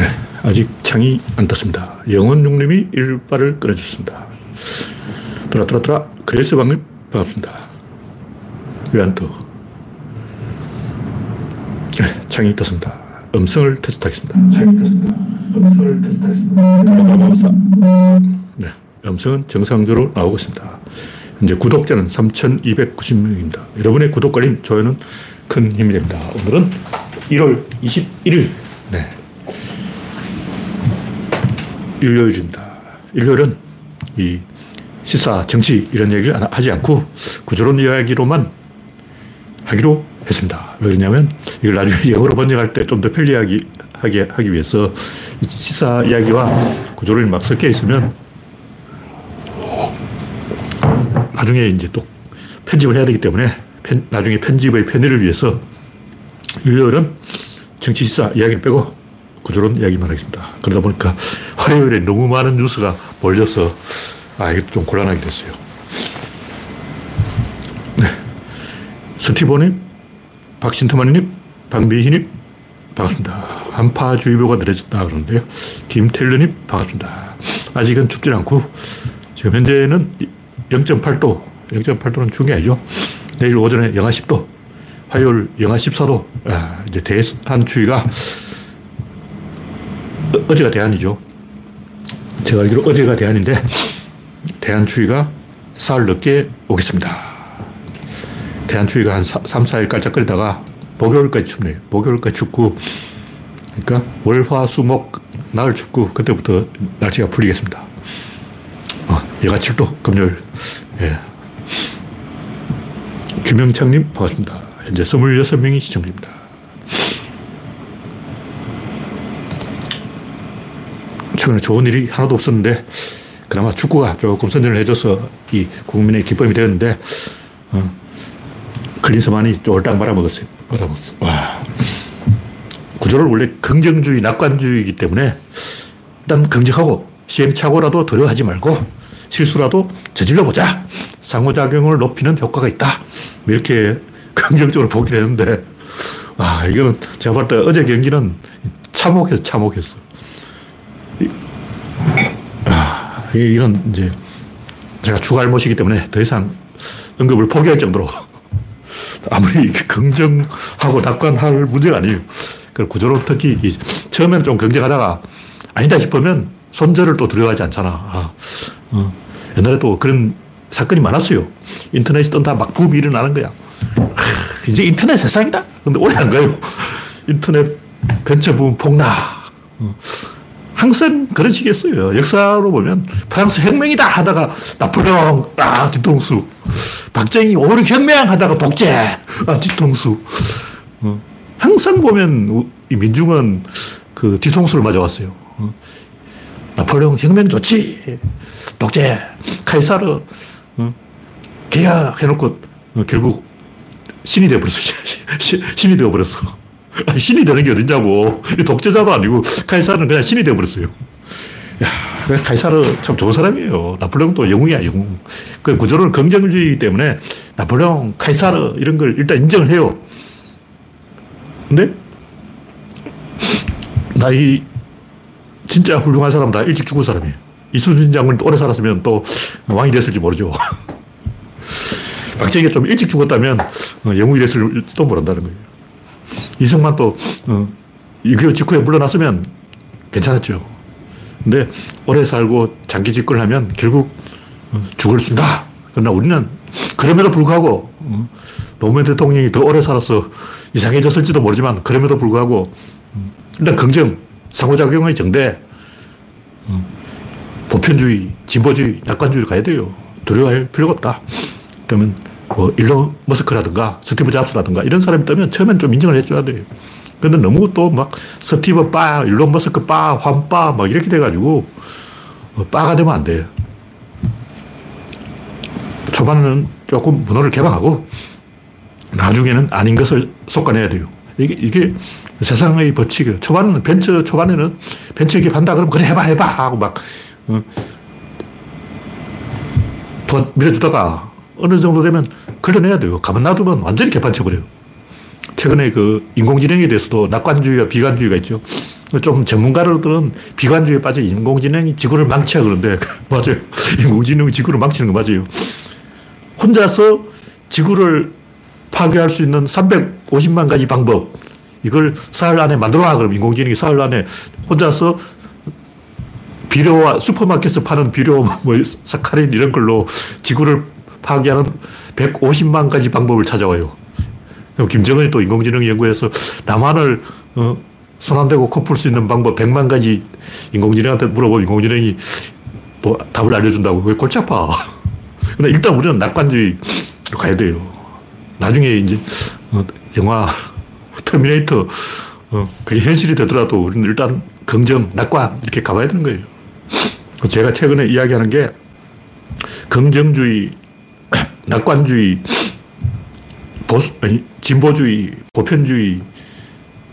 네, 아직 창이 안 떴습니다. 영원 용님이 일발을 끊어줬습니다. 돌아. 그레스 방님, 반갑습니다. 왜 안 떠? 네, 창이 떴습니다. 음성을 테스트하겠습니다. 음성을 테스트하겠습니다. 네, 음성은 정상적으로 나오고 있습니다. 현재 구독자는 3,290명입니다. 여러분의 구독, 알림, 좋아요는 큰 힘이 됩니다. 오늘은 1월 21일, 네. 일요일입니다. 일요일은 이 시사, 정치 이런 얘기를 하지 않고 구조론 이야기로만 하기로 했습니다. 왜 그러냐면 이걸 나중에 영어로 번역할 때 좀 더 편리하게 하게 하기 위해서 시사 이야기와 구조론이 막 섞여 있으면 나중에 이제 또 편집을 해야 되기 때문에 편, 나중에 편집의 편의를 위해서 일요일은 정치 시사 이야기를 빼고 구조론 이야기만 하겠습니다. 그러다 보니까 화요일에 너무 많은 뉴스가 몰려서 아, 이게 좀 곤란하게 됐어요. 네. 스티브님, 박신터만님, 박미희님, 반갑습니다. 한파주의보가 내려졌다 그러는데요. 김태일님, 반갑습니다. 아직은 춥지 않고, 지금 현재는 0.8도, 0.8도는 추운 게 아니죠. 내일 오전에 영하 10도, 화요일 영하 14도, 아, 이제 대한 추위가 어, 제가 대안이죠. 제가 알기로 어제가 대안인데, 대안 추위가 사흘 늦게 오겠습니다. 대안 추위가 한 3, 4일 깔짝거리다가 목요일까지 춥네요. 목요일까지 춥고, 그러니까 월, 화, 수, 목, 나흘 춥고, 그때부터 날씨가 풀리겠습니다. 어, 여가 7도, 금요일. 예. 김영창님, 반갑습니다. 현재 26명이 시청 중입니다. 최근에 좋은 일이 하나도 없었는데, 그나마 축구가 조금 선전을 해줘서 이 국민의 기쁨이 되었는데, 어, 클린스만이 쫄딱 말아먹었어요. 말아먹었어. 와. 구조를 원래 긍정주의, 낙관주의이기 때문에 일단 긍정하고 시행착오라도 두려워하지 말고 실수라도 저질러 보자. 상호작용을 높이는 효과가 있다. 이렇게 긍정적으로 보기로 했는데, 와, 이거는 제가 볼때 어제 경기는 참혹했어, 참혹했어. 아, 이건 이제 제가 주갈못이기 때문에 더 이상 언급을 포기할 정도로 아무리 긍정하고 낙관할 문제가 아니에요. 그 구조론 특히 처음에는 좀 긍정하다가 아니다 싶으면 손절을 또 두려워하지 않잖아. 아, 어. 옛날에 또 그런 사건이 많았어요. 인터넷이 뜬다 막 붐이 일어나는 거야. 아, 이제 인터넷 세상이다. 근데 오래 안 가요. 인터넷 벤처 붐 폭락. 어. 항상 그런 식이었어요. 역사로 보면 프랑스 혁명이다 하다가 나폴레옹, 아, 뒤통수. 박정희 오히려 혁명 하다가 독재, 아, 뒤통수. 어. 항상 보면 이 민중은 그 뒤통수를 맞아왔어요. 어. 나폴레옹 혁명 좋지. 독재, 카이사르, 어. 계약해놓고 어, 결국 신이 되어버렸어. 신이 되어버렸어. 신이 되는 게 어딨냐고. 독재자도 아니고 카이사르는 그냥 신이 되어버렸어요. 야, 카이사르 참 좋은 사람이에요. 나폴레옹도 영웅이야, 영웅. 그 구조를 긍정주의이기 때문에 나폴레옹, 카이사르 이런 걸 일단 인정을 해요. 근데 나이 진짜 훌륭한 사람 다 일찍 죽은 사람이에요. 이순신 장군이 오래 살았으면 또 왕이 됐을지 모르죠. 박정희가 좀 일찍 죽었다면 영웅이 됐을지도 모른다는 거예요. 이승만 또, 어, 6.25 직후에 물러났으면 괜찮았죠. 근데 오래 살고 장기 집권을 하면 결국 어, 죽을 수다. 그러나 우리는 그럼에도 불구하고 어, 노무현 대통령이 더 오래 살아서 이상해졌을지도 모르지만 그럼에도 불구하고 음, 일단 긍정, 상호작용의 정대, 어, 보편주의, 진보주의, 낙관주의를 가야 돼요. 두려워할 필요가 없다. 그러면 뭐 일론 머스크라든가 스티브 잡스라든가 이런 사람이 뜨면 처음엔 좀 인정을 해줘야 돼요. 근데 너무 또 막 스티브 빠, 일론 머스크 빠, 환빠 막 이렇게 돼가지고 어, 빠가 되면 안 돼요. 초반에는 조금 문호를 개방하고 나중에는 아닌 것을 솎아내야 돼요. 이게, 이게 세상의 법칙이에요. 초반은, 벤처 초반에는 벤처 기업한다 그러면 그래 해봐, 해봐 하고 막, 어, 밀어주다가 어느 정도 되면 걸러내야 돼요. 가만 놔두면 완전히 개판쳐버려요. 최근에 그 인공지능에 대해서도 낙관주의와 비관주의가 있죠. 좀 전문가들은 비관주의에 빠져 인공지능이 지구를 망쳐 그런데 맞아요. 인공지능이 지구를 망치는 거 맞아요. 혼자서 지구를 파괴할 수 있는 350만 가지 방법 이걸 사흘 안에 만들어라 그럼 인공지능이 사흘 안에 혼자서 비료와 슈퍼마켓에서 파는 비료 뭐 사카린 이런 걸로 지구를 파괴하는 150만 가지 방법을 찾아와요. 김정은이 또 인공지능 연구해서 남한을 어, 손안 대고 코 풀 수 있는 방법 100만 가지 인공지능한테 물어보면 인공지능이 뭐 답을 알려준다고. 그게 골치 아파. 근데 일단 우리는 낙관주의로 가야 돼요. 나중에 이제 어, 영화 터미네이터 어, 그게 현실이 되더라도 우리는 일단 긍정, 낙관 이렇게 가봐야 되는 거예요. 제가 최근에 이야기하는 게 긍정주의, 낙관주의, 보수, 아니, 진보주의, 보편주의,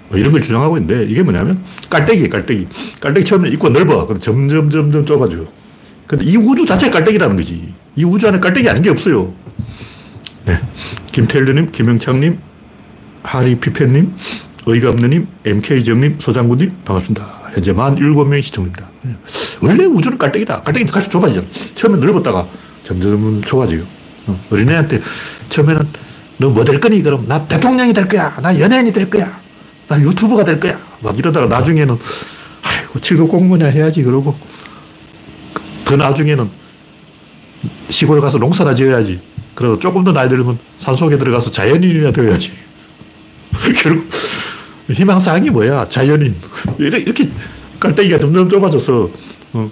뭐 이런 걸 주장하고 있는데 이게 뭐냐면 깔때기 깔때기. 깔때기 처음에 입구 넓어. 그럼 점점, 점점 좁아져요. 근데 이 우주 자체가 깔때기라는 거지. 이 우주 안에 깔때기 아닌 게 없어요. 네. 김태일님, 김영창님, 하리피펜님, 의가 없는님, MK정님, 소장군님, 반갑습니다. 현재 만 7명이 시청됩니다. 네. 원래 우주는 깔때기다. 깔때기는 갈수록 좁아지잖아. 처음에 넓었다가 점점 좁아져요. 어, 어린애한테 처음에는 너 뭐 될 거니? 그럼 나 대통령이 될 거야. 나 연예인이 될 거야. 나 유튜버가 될 거야. 막 이러다가 나중에는 아이고 7급 공무원이야 해야지 그러고 그 나중에는 시골 가서 농사나 지어야지. 그리고 조금 더 나이 들면 산속에 들어가서 자연인이나 되어야지. 결국 희망사항이 뭐야? 자연인. 이렇게 깔때기가 점점 좁아져서 어,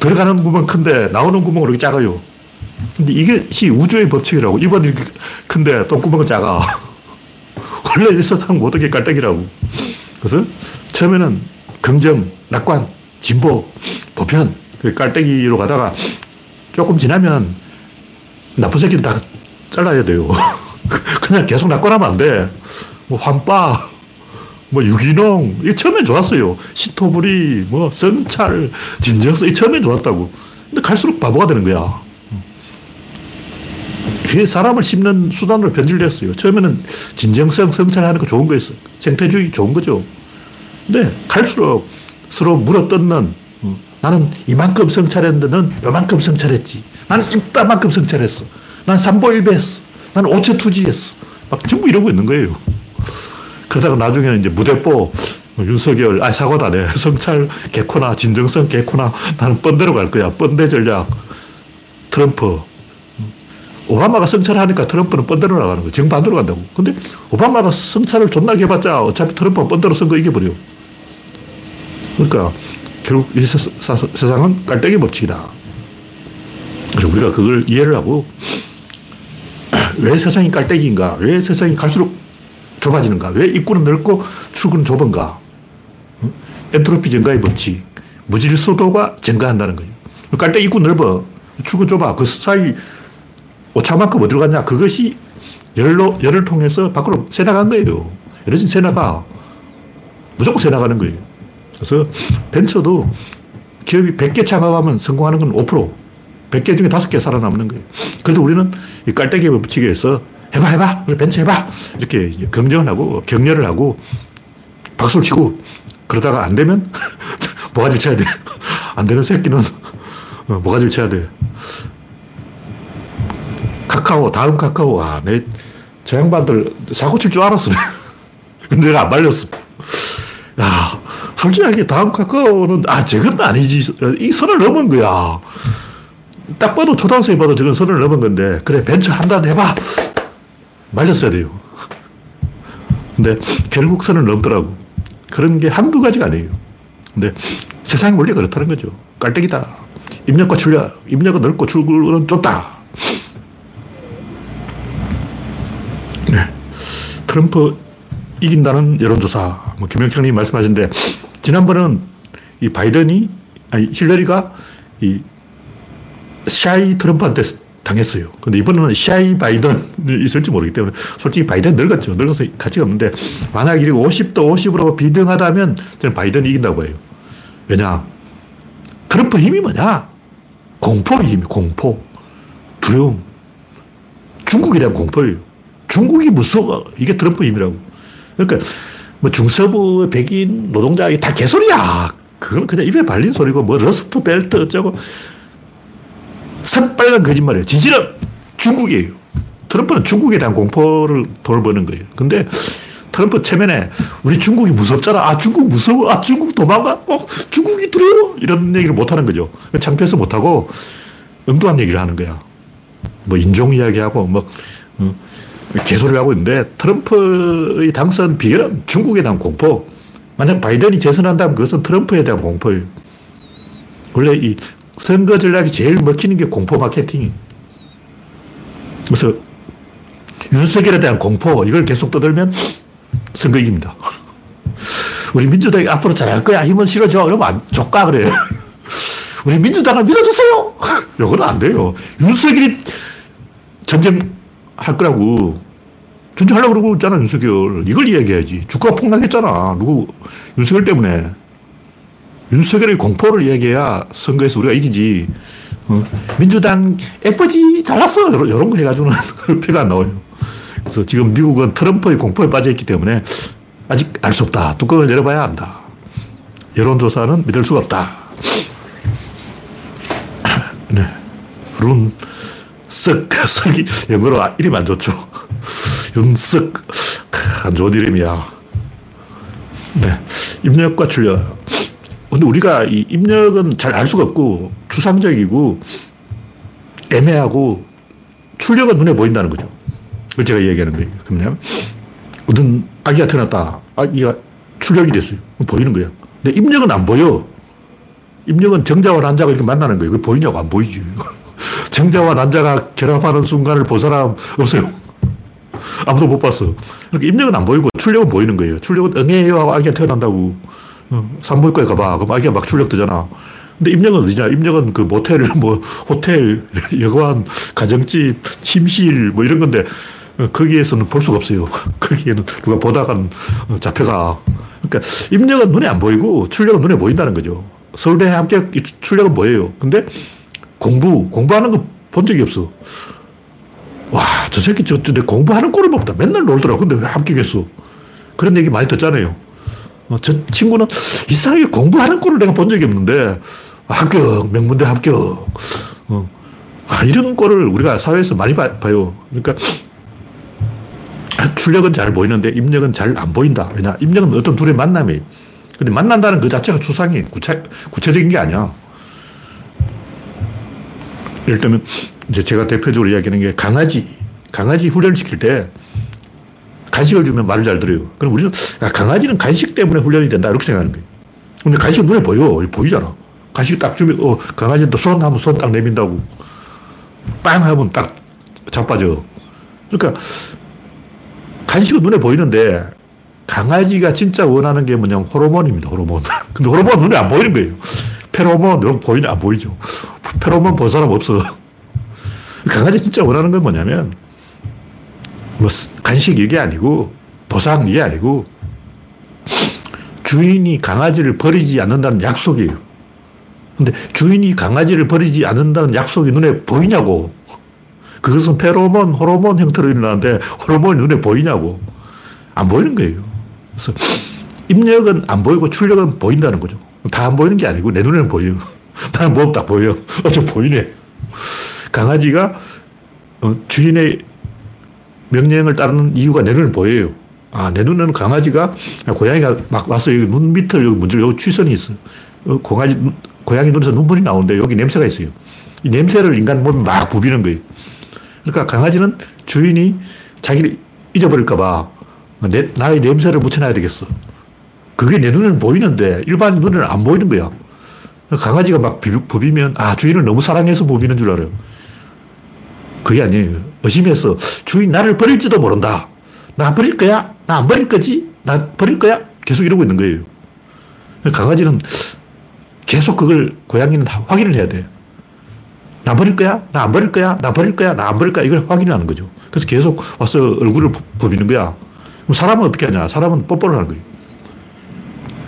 들어가는 구멍 큰데 나오는 구멍은 이렇게 작아요. 근데 이것이 우주의 법칙이라고. 이렇게 큰데 똥구멍은 작아. 원래 이 세상 모든 게 깔때기라고. 그래서 처음에는 긍정, 낙관, 진보, 보편, 그 깔때기로 가다가 조금 지나면 나쁜 새끼는 다 잘라야 돼요. 그냥 계속 낙관하면 안 돼. 뭐 환빠, 뭐 유기농, 이 처음엔 좋았어요. 시토브리, 뭐 성찰, 진정성, 이 처음엔 좋았다고. 근데 갈수록 바보가 되는 거야. 뒤에 사람을 씹는 수단으로 변질됐어요. 처음에는 진정성, 성찰하는 거 좋은 거였어. 생태주의 좋은 거죠. 근데 갈수록 서로 물어 뜯는 어, 나는 이만큼 성찰했는데 넌 요만큼 성찰했지. 나는 이만큼 성찰했어. 난 삼보일배했어. 나는 오체투지했어. 막 전부 이러고 있는 거예요. 그러다가 나중에는 이제 무대뽀, 뭐 윤석열, 아, 사고 다네. 성찰 개코나, 진정성 개코나, 나는 뻔대로 갈 거야. 뻔대 전략. 트럼프. 오바마가 성찰하니까 트럼프는 뻔대로 나가는 거야. 정반대로 간다고. 근데 오바마가 성찰을 존나게 해봤자 어차피 트럼프가 뻔대로 쓴거 이겨버려. 그러니까 결국 이 세, 상은 깔때기 법칙이다. 그래서 우리가 그걸 이해를 하고 왜 세상이 깔때기인가? 왜 세상이 갈수록 좁아지는가? 왜 입구는 넓고 출구는 좁은가? 엔트로피 증가의 법칙. 무질서도가 증가한다는 거예요. 깔때 입구 넓어. 출구 좁아. 그 사이 오차만큼 어디로 갔냐? 그것이 열로, 열을 통해서 밖으로 새 나간 거예요. 열이 새나가. 무조건 새나가는 거예요. 그래서 벤처도 기업이 100개 창업하면 성공하는 건 5%. 100개 중에 5개 살아남는 거예요. 그래도 우리는 이 깔때기에 붙이기 위해서 해봐, 해봐. 벤처 해봐. 이렇게 긍정을 하고 격려를 하고 박수를 치고 그러다가 안 되면 뭐가지를 쳐야 돼. 안 되는 새끼는 어, 뭐가지를 쳐야 돼. 카카오, 다음 카카오. 아, 내, 저 양반들 사고 칠 줄 알았어. 근데 내가 안 말렸어. 야, 솔직하게 다음 카카오는, 아, 저건 아니지. 이 선을 넘은 거야. 딱 봐도 초등학생이 봐도 저건 선을 넘은 건데, 그래, 벤처 한단 해봐. 말렸어야 돼요. 근데 결국 선을 넘더라고. 그런 게 한두 가지가 아니에요. 근데 세상의 원리가 그렇다는 거죠. 깔때기다. 입력과 출력. 입력은 넓고 출구는 좁다. 네. 트럼프 이긴다는 여론조사. 뭐 김영창님 말씀하셨는데, 지난번은 이 바이든이, 아니, 힐러리가 이 샤이 트럼프한테 당했어요. 근데 이번에는 샤이 바이든이 있을지 모르기 때문에 솔직히 바이든 늙었죠. 늙어서 가치가 없는데 만약 이 50 대 50으로 비등하다면 저는 바이든이 이긴다고 해요. 왜냐? 트럼프 힘이 뭐냐? 공포의 힘이 공포. 두려움. 중국에 대한 공포예요. 중국이 무서워. 이게 트럼프 힘이라고. 그러니까 뭐 중서부 백인 노동자 다 개소리야. 그건 그냥 입에 발린 소리고 뭐 러스트 벨트 어쩌고 새빨간 거짓말이에요. 진실은 중국이에요. 트럼프는 중국에 대한 공포를 돌보는 거예요. 근데 트럼프 체면에 우리 중국이 무섭잖아. 아, 중국 무서워. 아, 중국 도망가. 어, 중국이 두려워. 이런 얘기를 못 하는 거죠. 창피해서 못 하고 엉뚱한 얘기를 하는 거야. 뭐 인종 이야기하고 뭐 어, 개소리를 하고 있는데 트럼프의 당선 비결은 중국에 대한 공포. 만약 바이든이 재선한다면 그것은 트럼프에 대한 공포예요. 원래 이 선거 전략이 제일 먹히는 게 공포 마케팅이. 그래서 윤석열에 대한 공포, 이걸 계속 떠들면 선거 이깁니다. 우리 민주당이 앞으로 잘할 거야. 힘은 실어줘. 이러면 안, 조까 그래요. 우리 민주당을 믿어주세요. 이건 안 돼요. 윤석열이 전쟁 할 거라고. 전쟁하려고 그러고 있잖아, 윤석열. 이걸 이야기해야지. 주가가 폭락했잖아. 누구, 윤석열 때문에. 윤석열의 공포를 이야기해야 선거에서 우리가 이기지. 어, 민주당 예쁘지? 잘났어? 이런, 이런 거 해가지고는 표가 안 나와요. 그래서 지금 미국은 트럼프의 공포에 빠져있기 때문에 아직 알 수 없다. 뚜껑을 열어봐야 한다. 여론조사는 믿을 수가 없다. 네. 룬, 썩, 썩이 영어로 이름 안 좋죠. 윤석, 안 좋은 이름이야. 네. 입력과 출력. 근데 우리가 이 입력은 잘 알 수가 없고 추상적이고 애매하고 출력은 눈에 보인다는 거죠. 그걸 제가 얘기하는 거예요. 그러면 어떤 아기가 태어났다. 아기가 출력이 됐어요. 보이는 거야. 근데 입력은 안 보여. 입력은 정자와 난자가 이렇게 만나는 거예요. 그게 보이냐고 안 보이지. 정자와 난자가 결합하는 순간을 본 사람 없어요. 아무도 못 봤어. 그러니까 입력은 안 보이고 출력은 보이는 거예요. 출력은 응애요 하고 아기가 태어난다고. 산부인과에 가봐. 그럼 아기가 막 출력되잖아. 근데 입력은 어디냐? 입력은 그 모텔, 뭐, 호텔, 여관, 가정집, 침실, 뭐 이런 건데, 거기에서는 볼 수가 없어요. 거기에는 누가 보다가 잡혀가. 그러니까 입력은 눈에 안 보이고 출력은 눈에 보인다는 거죠. 서울대 합격 출력은 뭐예요? 근데 공부, 공부하는 거 본 적이 없어. 와, 저 새끼 저, 저 공부하는 꼴을 보다 맨날 놀더라고. 근데 왜 합격했어? 그런 얘기 많이 듣잖아요. 어, 저 친구는 이상하게 공부하는 꼴을 내가 본 적이 없는데 합격, 명문대 합격. 어. 아, 이런 꼴을 우리가 사회에서 많이 봐, 요 그러니까 출력은 잘 보이는데 입력은 잘 안 보인다. 왜냐? 입력은 어떤 둘의 만남이에요. 근데 만난다는 그 자체가 추상이 구체, 구체적인 게 아니야. 예를 들면, 이제 제가 대표적으로 이야기하는 게 강아지. 강아지 훈련시킬 때 간식을 주면 말을 잘 들어요. 그럼 우리는 야, 강아지는 간식 때문에 훈련이 된다. 이렇게 생각하는 거예요. 근데 간식은 눈에 보여. 보이잖아. 간식 딱 주면, 어, 강아지는 손 하면 손 딱 내민다고. 빵 하면 딱 자빠져. 그러니까 간식은 눈에 보이는데 강아지가 진짜 원하는 게 뭐냐면 호르몬입니다. 호르몬. 근데 호르몬은 눈에 안 보이는 거예요. 페로몬, 여러분 보이냐? 안 보이죠. 페로몬 본 사람 없어. 강아지 진짜 원하는 건 뭐냐면 뭐 간식 이게 아니고 보상 이게 아니고 주인이 강아지를 버리지 않는다는 약속이에요. 근데 주인이 강아지를 버리지 않는다는 약속이 눈에 보이냐고. 그것은 페로몬, 호르몬 형태로 일어나는데 호르몬이 눈에 보이냐고. 안 보이는 거예요. 그래서 입력은 안 보이고 출력은 보인다는 거죠. 다 안 보이는 게 아니고 내 눈에는 보여요. 나는 몸 딱 보여. 어, 저 보이네. 강아지가 어, 주인의 명령을 따르는 이유가 내 눈에 보여요. 아, 내 눈에는 강아지가, 고양이가 막 와서 여기 눈 밑을 여기 문질, 여기 취선이 있어. 어, 고양이, 고양이 눈에서 눈물이 나오는데 여기 냄새가 있어요. 이 냄새를 인간 몸에 막 부비는 거예요. 그러니까 강아지는 주인이 자기를 잊어버릴까봐 내, 나의 냄새를 묻혀놔야 되겠어. 그게 내 눈에는 보이는데 일반 눈에는 안 보이는 거야. 강아지가 막 부비면 아, 주인을 너무 사랑해서 부비는 줄 알아요. 그게 아니에요. 의심해서 주인 나를 버릴지도 모른다. 나 버릴 거야? 나 안 버릴 거지? 나 버릴 거야? 계속 이러고 있는 거예요. 강아지는 계속 그걸 고양이는 확인을 해야 돼. 나 버릴 거야? 나 안 버릴 거야? 나 버릴 거야? 나 안 버릴 거야? 이걸 확인하는 거죠. 그래서 계속 와서 얼굴을 부비는 거야. 그럼 사람은 어떻게 하냐? 사람은 뽀뽀를 하는 거예요.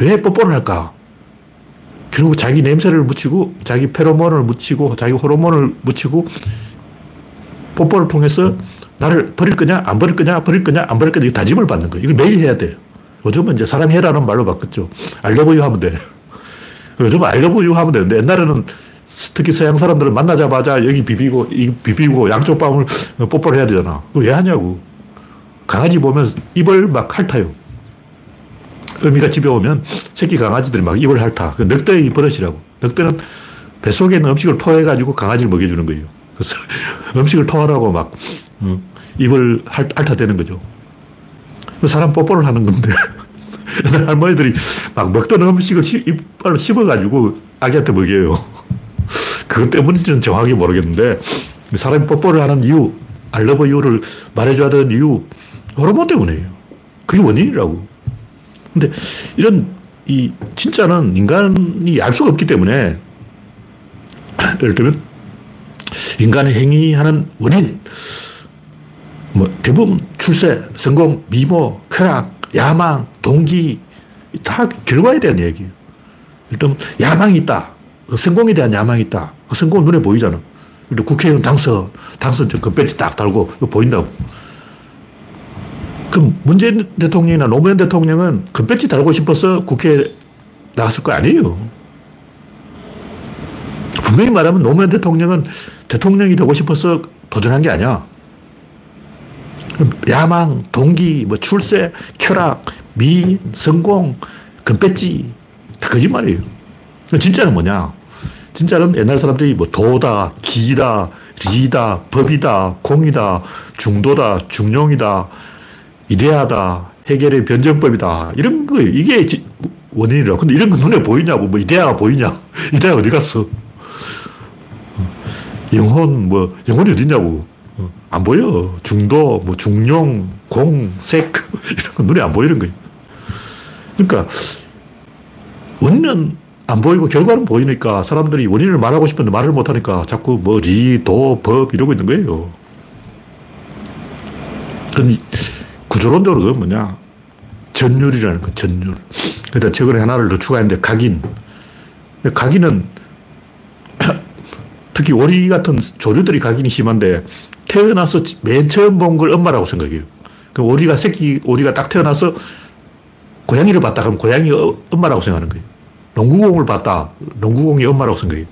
왜 뽀뽀를 할까? 결국 자기 냄새를 묻히고, 자기 페로몬을 묻히고, 자기 호르몬을 묻히고, 뽀뽀를 통해서 나를 버릴 거냐, 안 버릴 거냐, 버릴 거냐, 안 버릴 거냐, 다짐을 받는 거예요. 이걸 매일 해야 돼요. 요즘은 이제 사람 해라는 말로 바꿨죠. 알려보유 하면 돼. 요즘은 알려보유 하면 되는데 옛날에는 특히 서양 사람들은 만나자마자 여기 비비고, 이 비비고, 양쪽 뺨을 뽀뽀를 해야 되잖아. 왜 하냐고. 강아지 보면 입을 막 핥아요. 어미가 집에 오면 새끼 강아지들이 막 입을 핥아. 그 늑대의 버릇이라고. 늑대는 뱃속에 있는 음식을 토해가지고 강아지를 먹여주는 거예요. 그래서 음식을 토하라고 막 어, 입을 핥아대는 거죠. 사람 뽀뽀를 하는 건데 할머니들이 막 먹던 음식을 이빨로 씹어가지고 아기한테 먹여요. 그것 때문인지는 정확히 모르겠는데 사람이 뽀뽀를 하는 이유, 알러브 이유를 말해줘야 되는 이유, 호르몬 때문이에요. 그게 원인이라고. 근데 이런 이 진짜는 인간이 알 수가 없기 때문에 예를 들면 인간의 행위하는 원인 뭐 대부분 출세, 성공, 미모, 쾌락, 야망, 동기 다 결과에 대한 얘기예요. 일단 야망이 있다. 그 성공에 대한 야망이 있다. 그 성공은 눈에 보이잖아. 국회의원 당선, 당선 저 금배지 딱 달고 보인다고. 그럼 문재인 대통령이나 노무현 대통령은 금배지 달고 싶어서 국회에 나갔을 거 아니에요. 분명히 말하면 노무현 대통령은 대통령이 되고 싶어서 도전한 게 아니야. 야망, 동기, 뭐 출세, 쾌락, 미, 성공, 금배지 다 거짓말이에요. 진짜는 뭐냐? 진짜는 옛날 사람들이 뭐 도다, 기다, 리다, 법이다, 공이다, 중도다, 중용이다, 이데아다, 해결의 변정법이다. 이런 거예요. 이게 원인이라. 근데 이런 거 눈에 보이냐고. 뭐 이데아가 보이냐. 이데아 어디 갔어? 영혼, 뭐, 영혼이 어딨냐고. 안 보여. 중도, 뭐, 중용, 공, 색, 이런 거 눈에 안 보이는 거예요. 그러니까, 원인은 안 보이고 결과는 보이니까 사람들이 원인을 말하고 싶은데 말을 못하니까 자꾸 뭐, 리, 도, 법 이러고 있는 거예요. 그럼 구조론적으로 그건 뭐냐. 전율이라는 거, 전율. 일단 최근에 하나를 더 추가했는데, 각인. 각인은 특히 오리 같은 조류들이 각인이 심한데 태어나서 맨 처음 본 걸 엄마라고 생각해요. 그 오리가 새끼, 오리가 딱 태어나서 고양이를 봤다 그러면 고양이 어, 엄마라고 생각하는 거예요. 농구공을 봤다. 농구공이 엄마라고 생각해요.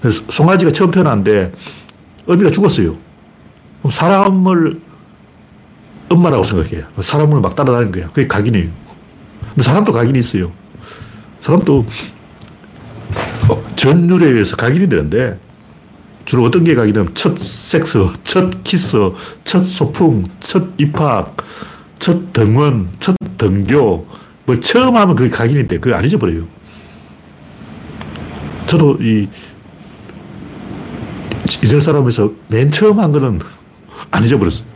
그래서 송아지가 처음 태어났는데 어미가 죽었어요. 그럼 사람을 엄마라고 생각해요. 사람을 막 따라다니는 거야. 그게 각인이에요. 근데 사람도 각인이 있어요. 사람도 어, 전율에 의해서 각인이 되는데 주로 어떤 게 각이냐면 첫 섹스, 첫 키스, 첫 소풍, 첫 입학, 첫 등원, 첫 등교. 뭐 처음 하면 그게 각인인데 그게 안 잊어버려요. 저도 이 이절 사람에서 맨 처음 한 거는 안 잊어버렸어요.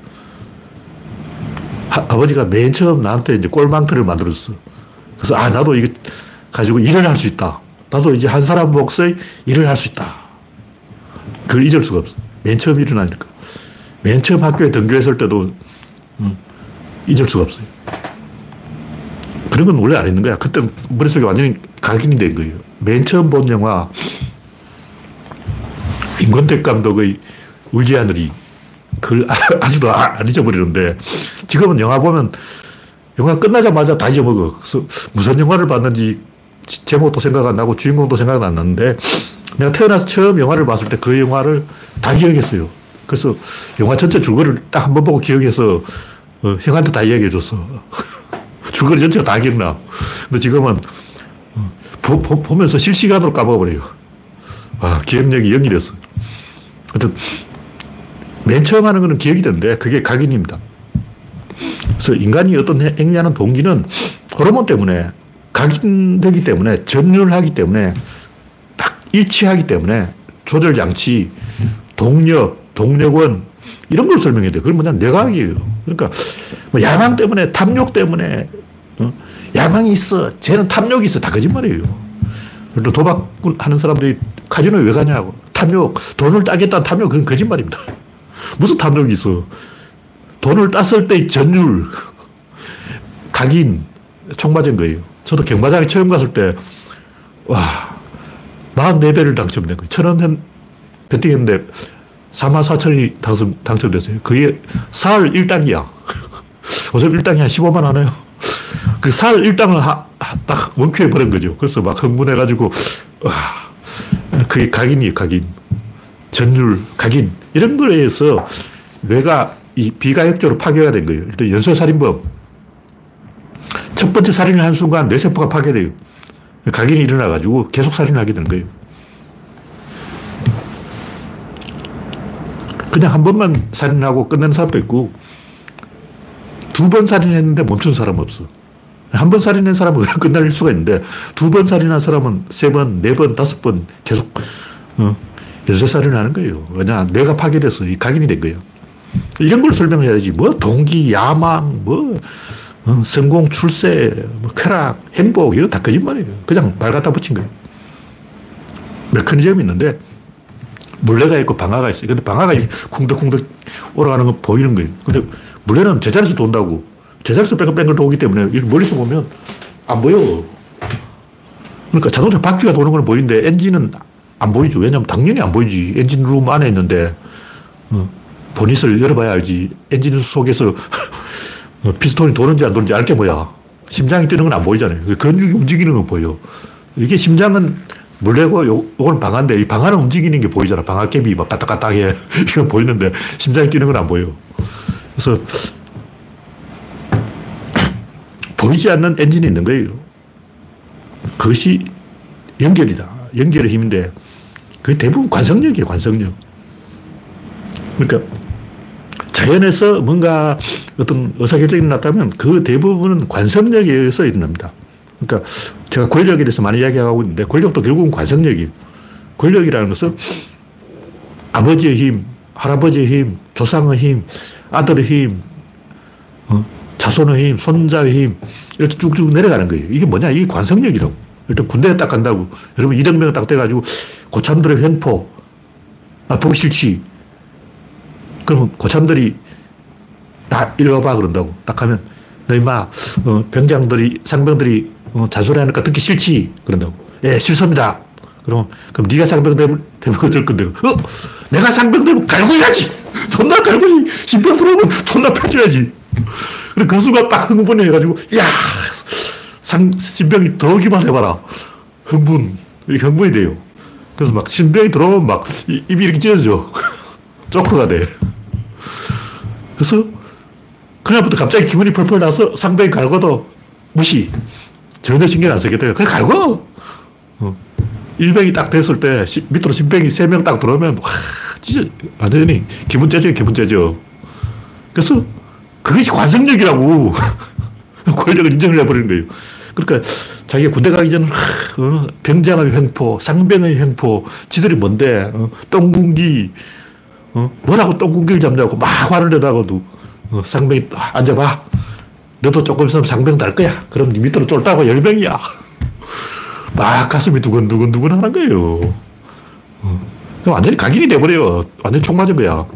하, 아버지가 맨 처음 나한테 이제 꼴망터를 만들었어. 그래서 아, 나도 이거 가지고 일을 할 수 있다. 나도 이제 한 사람 몫의 일을 할 수 있다. 그걸 잊을 수가 없어. 맨 처음 일어나니까. 맨 처음 학교에 등교했을 때도 음, 잊을 수가 없어요. 그런 건 원래 안 있는 거야. 그때 머릿속에 완전히 각인이 된 거예요. 맨 처음 본 영화, 임권택 감독의 울지 하늘이 그걸 아직도 안 잊어버리는데 지금은 영화 보면 영화 끝나자마자 다 잊어먹어. 그래서 무슨 영화를 봤는지 제목도 생각 안 나고 주인공도 생각 안 나는데 내가 태어나서 처음 영화를 봤을 때 그 영화를 다 기억했어요. 그래서 영화 전체 줄거리를 딱 한 번 보고 기억해서 어, 형한테 다 이야기해 줬어. 줄거리 전체가 다 기억나. 근데 지금은 어, 보, 보 면서 실시간으로 까먹어버려요. 아, 기억력이 0이었어. 하여튼, 맨 처음 하는 거는 기억이 되는데 그게 각인입니다. 그래서 인간이 어떤 행위하는 동기는 호르몬 때문에 각인되기 때문에 전율하기 때문에 일치하기 때문에 조절 장치, 동력, 동력원 이런 걸 설명해야 돼. 그건 뭐냐 내각이에요. 그러니까 뭐 야망 때문에 탐욕 때문에 어? 야망이 있어. 쟤는 탐욕이 있어. 다 거짓말이에요. 또 도박 하는 사람들이 카지노에 왜 가냐고. 탐욕, 돈을 따겠다는 탐욕, 그건 거짓말입니다. 무슨 탐욕이 있어. 돈을 땄을 때의 전율, 각인, 총 맞은 거예요. 저도 경마장에 처음 갔을 때, 와, 44배를 당첨된 거예요. 천원 배팅했는데 4만 4천이 당첨, 당첨됐어요. 그게 사흘 1당이야. 요즘 1당이 한 15만 하네요. 그살 일당을 하, 딱 원큐해 버린 거죠. 그래서 막 흥분해가지고, 와, 그게 각인이에요, 각인. 전율, 각인. 이런 거에 의해서 뇌가 이 비가역적으로 파괴가 된 거예요. 일단 연쇄살인범. 첫 번째 살인을 한 순간 뇌세포가 파괴돼요. 각인이 일어나가지고 계속 살인을 하게 되는 거예요. 그냥 한 번만 살인하고 끝내는 사람도 있고, 두 번 살인했는데 멈춘 사람 없어. 한 번 살인한 사람은 끝날 수가 있는데, 두 번 살인한 사람은 세 번, 네 번, 다섯 번 계속, 어, 연쇄살인을 하는 거예요. 왜냐, 뇌가 파괴돼서 이 각인이 된 거예요. 이런 걸 설명해야지. 뭐, 동기, 야망, 뭐, 어, 성공, 출세, 뭐 쾌락, 행복, 이거 다 거짓말이에요. 그냥 말 갖다 붙인 거예요. 메커니즘이 있는데, 물레가 있고 방아가 있어요. 근데 방아가 쿵덕쿵덕 올라가는 거 보이는 거예요. 근데 물레는 제자리에서 돈다고. 제자리에서 뺑글뺑글 돌기 때문에 멀리서 보면 안 보여. 그러니까 자동차 바퀴가 도는 건 보이는데 엔진은 안 보이죠. 왜냐면 당연히 안 보이지. 엔진 룸 안에 있는데, 어, 보닛을 열어봐야 알지. 엔진 속에서 어, 피스톤이 도는지 안 도는지 알게 뭐야. 심장이 뛰는 건 안 보이잖아요. 그 근육이 움직이는 건 보여. 이게 심장은 물레고 요, 요건 방아인데 이 방아는 움직이는 게 보이잖아. 방아깨비 막 까딱까딱해. 이건 보이는데 심장이 뛰는 건 안 보여. 그래서 보이지 않는 엔진이 있는 거예요. 그것이 연결이다. 연결의 힘인데 그게 대부분 관성력이에요. 관성력. 그러니까 자연에서 뭔가 어떤 의사결정이 났다면 그 대부분은 관성력에 의해서 일어납니다. 그러니까 제가 권력에 대해서 많이 이야기하고 있는데 권력도 결국은 관성력이에요. 권력이라는 것은 아버지의 힘, 할아버지의 힘, 조상의 힘, 아들의 힘, 어? 자손의 힘, 손자의 힘, 이렇게 쭉쭉 내려가는 거예요. 이게 뭐냐? 이게 관성력이라고. 일단 군대에 딱 간다고. 여러분, 이등병 딱 돼가지고 고참들의 횡포, 아, 보기 싫지. 그러면 고참들이 나 이리 와봐 그런다고. 딱 하면 너 임마 어, 병장들이 상병들이 어, 잔소리하니까 듣기 싫지 그런다고. 예 싫습니다. 그럼 그럼 네가 상병 되면 되면 어쩔 건데. 어 내가 상병 되면 갈고야지. 존나 갈고지. 신병 들어오면 존나 펴줘야지. 그래 그 순간 딱 흥분해 가지고 야 상, 신병이 들어오기만 해봐라. 흥분. 흥분이 돼요. 그래서 막 신병이 들어오면 막 입이 이렇게 찢어져. 쪼크가 돼. 그래서 그날부터 갑자기 기분이 펄펄 나서 상병이 갈고도 무시. 전혀 신경 안 쓰겠다. 그냥 갈고. 어. 일병이 딱 됐을 때 밑으로 신병이 세 명 딱 들어오면 와 진짜 완전히 기분 째져 기분 째져. 그래서 그것이 관성력이라고 권력을 인정을 해버리는 거예요. 그러니까 자기가 군대 가기 전에 어, 병장의 횡포, 상병의 횡포, 지들이 뭔데 어, 똥군기 어? 뭐라고 똥군기를 잡냐고 막 화를 내다가도 어, 상병이 앉아봐. 너도 조금 있으면 상병 달 거야. 그럼 네 밑으로 쫄다고 열병이야. 막 가슴이 두근두근두근 하는 거예요. 어. 완전히 각인이 돼버려요. 완전히 총 맞은 거야.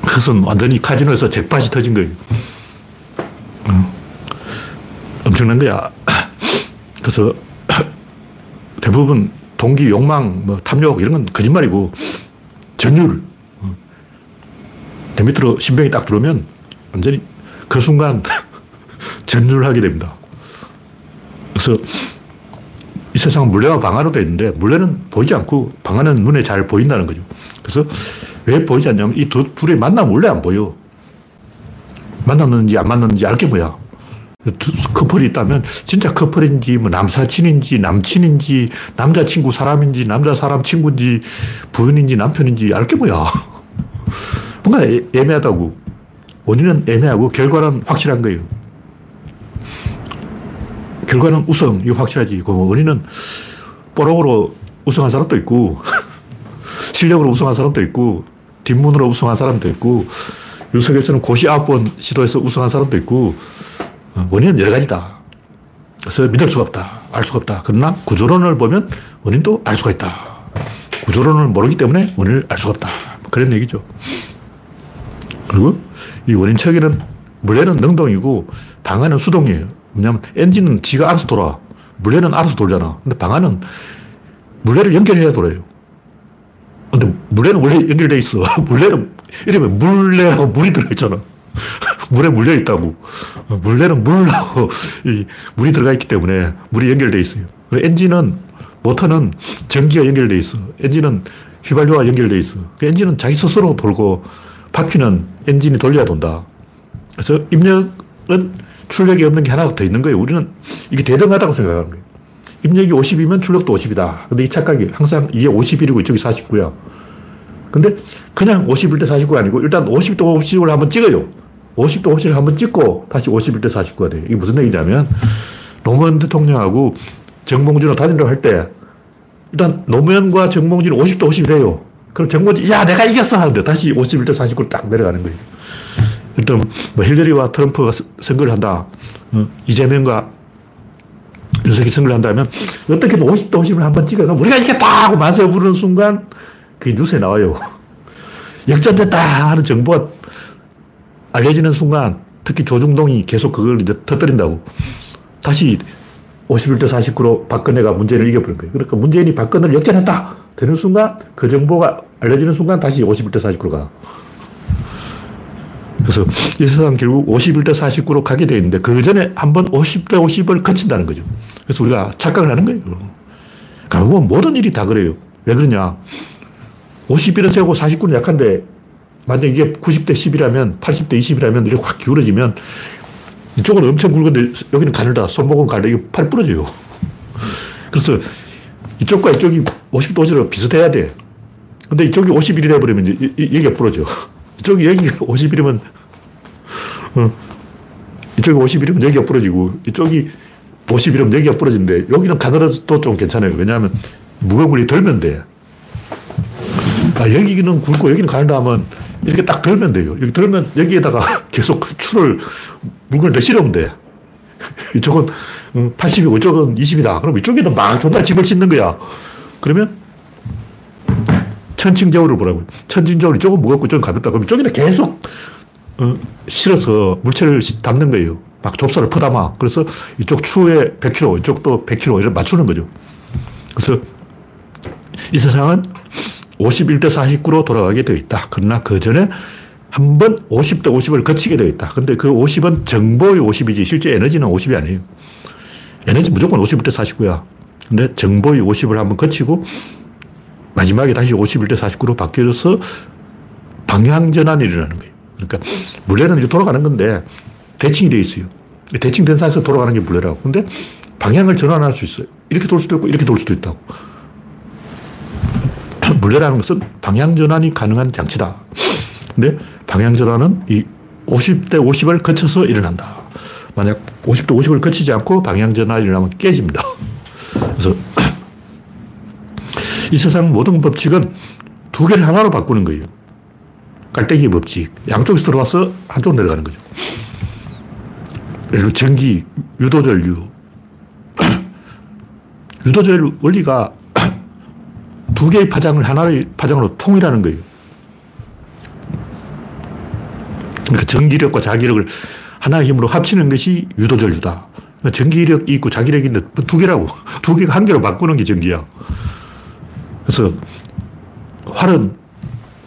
그것은 완전히 카지노에서 잭팟이 터진 거예요. 어. 엄청난 거야. 그래서 대부분 동기, 욕망, 뭐 탐욕 이런 건 거짓말이고 전율. 어. 내 밑으로 신병이 딱 들어오면 완전히 그 순간 전율을 하게 됩니다. 그래서 이 세상은 물레와 방아로 되어 있는데 물레는 보이지 않고 방아는 눈에 잘 보인다는 거죠. 그래서 왜 보이지 않냐면 이 두, 둘의 만남 원래 안 보여. 만났는지 안 만났는지 알게 뭐야. 커플이 있다면 진짜 커플인지 뭐 남사친인지 남친인지 남자친구 사람인지 남자 사람 친구인지 부인인지 남편인지 알게 뭐야. 뭔가 애, 매하다고 원인은 애매하고 결과는 확실한 거예요. 결과는 우승, 이거 확실하지. 그 원인은 뽀록으로 우승한 사람도 있고, 실력으로 우승한 사람도 있고, 뒷문으로 우승한 사람도 있고, 윤석열처럼 고시 아홉 번 시도해서 우승한 사람도 있고, 어, 원인은 여러 가지다. 그래서 믿을 수가 없다. 알 수가 없다. 그러나 구조론을 보면 원인도 알 수가 있다. 구조론을 모르기 때문에 원인을 알 수가 없다. 그런 얘기죠. 그리고 이 원인 체계는 물레는 능동이고 방아는 수동이에요. 왜냐하면 엔진은 지가 알아서 돌아. 물레는 알아서 돌잖아. 근데 방아는 물레를 연결해야 돌아요. 근데 물레는 원래 연결돼 있어. 물레는 이러면 물레라고 물이 들어있잖아. 물에 물려 있다고. 어, 물레는 물하고 물이 들어가 있기 때문에 물이 연결되어 있어요. 엔진은, 모터는 전기가 연결되어 있어. 엔진은 휘발유와 연결되어 있어. 그 엔진은 자기 스스로 돌고 바퀴는 엔진이 돌려야 돈다. 그래서 입력은 출력이 없는 게 하나 더 있는 거예요. 우리는 이게 대등하다고 생각하는 거예요. 입력이 50이면 출력도 50이다. 근데 이 착각이 항상 이게 51이고 이쪽이 49야. 근데 그냥 51대 49가 아니고 일단 50대 50을 한번 찍어요. 50대 50을 한번 찍고 다시 51대 49가 돼. 이게 무슨 얘기냐면 노무현 대통령하고 정봉준을 다니려고 할때 일단 노무현과 정봉준이 50대 50이래요. 그럼 정봉준, 야, 내가 이겼어! 하는데 다시 51대 49로 딱 내려가는 거예요. 일단 뭐 힐러리와 트럼프가 선거를 한다. 어, 이재명과 윤석이 선거를 한다면 어떻게 든 50대 50을 한번 찍어가 우리가 이겼다! 하고 만세 부르는 순간 그게 뉴스에 나와요. 역전됐다! 하는 정보가 알려지는 순간 특히 조중동이 계속 그걸 이제 터뜨린다고. 다시 51대 49로 박근혜가 문재인을 이겨버린 거예요. 그러니까 문재인이 박근혜를 역전했다! 되는 순간 그 정보가 알려지는 순간 다시 51대 49로 가. 그래서 이 세상 결국 51대 49로 가게 되어 있는데 그 전에 한 번 50대 50을 거친다는 거죠. 그래서 우리가 착각을 하는 거예요. 결국은 모든 일이 다 그래요. 왜 그러냐. 51은 세고 49는 약한데 만약 이게 90대 10이라면 80대 20이라면 이렇게 확 기울어지면 이쪽은 엄청 굵은데 여기는 가늘다. 손목은 가늘다. 이게 팔 부러져요. 그래서 이쪽과 이쪽이 50도 50으로 비슷해야 돼. 근데 이쪽이 51이라 해버리면 이제 여기가 부러져. 이쪽이 여기 51이면, 어, 이쪽이 51이면 여기가 부러지고, 이쪽이 51이면 여기가 부러진데, 여기는 가늘어도 좀 괜찮아요. 왜냐하면 무거운 걸이 덜면 돼. 아, 여기는 굵고 여기는 가늘다 하면 이렇게 딱 덜면 돼요. 여기 덜면 여기에다가 계속 추를 물건을 더 실으면 돼. 이쪽은 80이고 이쪽은 20이다. 그럼 이쪽에는 막 존나 집을 짓는 거야. 그러면 천칭저울을 보라고. 천칭저울이 조금 무겁고 조금 가볍다. 그럼 이쪽에는 계속 어, 실어서 물체를 담는 거예요. 막 좁쌀을 퍼담아. 그래서 이쪽 추에 100kg, 이쪽도 100kg 이렇게 맞추는 거죠. 그래서 이 세상은 51대 49로 돌아가게 되어 있다. 그러나 그 전에 한 번 50대 50을 거치게 되어 있다. 근데 그 50은 정보의 50이지 실제 에너지는 50이 아니에요. 에너지 무조건 51대 49야. 근데 정보의 50을 한번 거치고 마지막에 다시 51대 49로 바뀌어서 방향전환이 일어나는 거예요. 그러니까 물레는 이제 돌아가는 건데 대칭이 되어 있어요. 대칭된 사에서 돌아가는 게 물레라고. 근데 방향을 전환할 수 있어요. 이렇게 돌 수도 있고 이렇게 돌 수도 있다고. 물레라는 것은 방향전환이 가능한 장치다. 근데 방향전환은 이 50대 50을 거쳐서 일어난다. 만약 50대 50을 거치지 않고 방향전환이 일어나면 깨집니다. 그래서 이 세상 모든 법칙은 두 개를 하나로 바꾸는 거예요. 깔때기 법칙. 양쪽에서 들어와서 한쪽 내려가는 거죠. 예를 들어 전기, 유도전류. 유도전류 원리가 두 개의 파장을 하나의 파장으로 통일하는 거예요. 그러니까 전기력과 자기력을 하나의 힘으로 합치는 것이 유도전류다. 그러니까 전기력이 있고 자기력이 있는데 두 개라고. 두 개가 한 개로 바꾸는 게 전기야. 그래서 활은